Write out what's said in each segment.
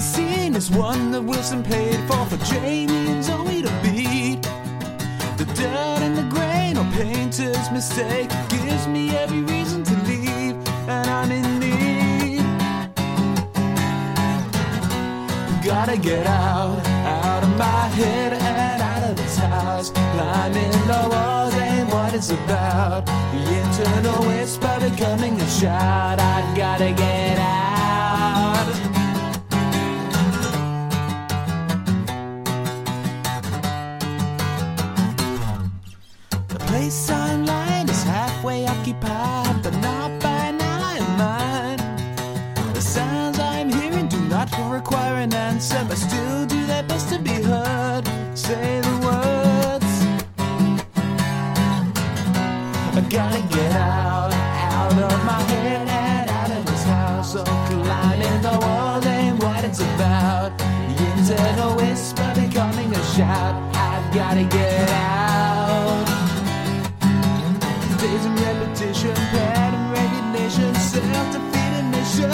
scene is one that Wilson paid for for Jamie and Zoe to beat. The dirt and the grain or painter's mistake gives me every reason to leave, and I'm in need. Gotta get out, out of my head and out of this house. Climbing the walls ain't what it's about. The internal whisper becoming a shout. I gotta get place lying is halfway occupied, but not by now in mind. The sounds I'm hearing do not require an answer, but still do their best to be heard. Say the words. I gotta get out, out of my head and out of this house. So climbing the walls ain't what it's about. Internal whisper becoming a shout. I've gotta get out. Of repetition, pattern recognition, self-defeating mission.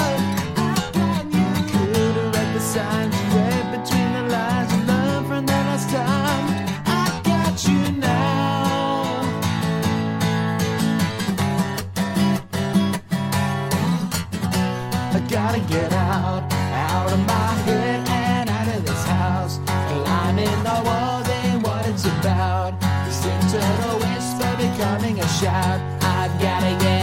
Could've read the signs, read between the lines, and learned from the last time. I got you now. I gotta get out, out of my head and out of this house. Climbing the walls ain't what it's about. This internal having a shout. I've gotta get.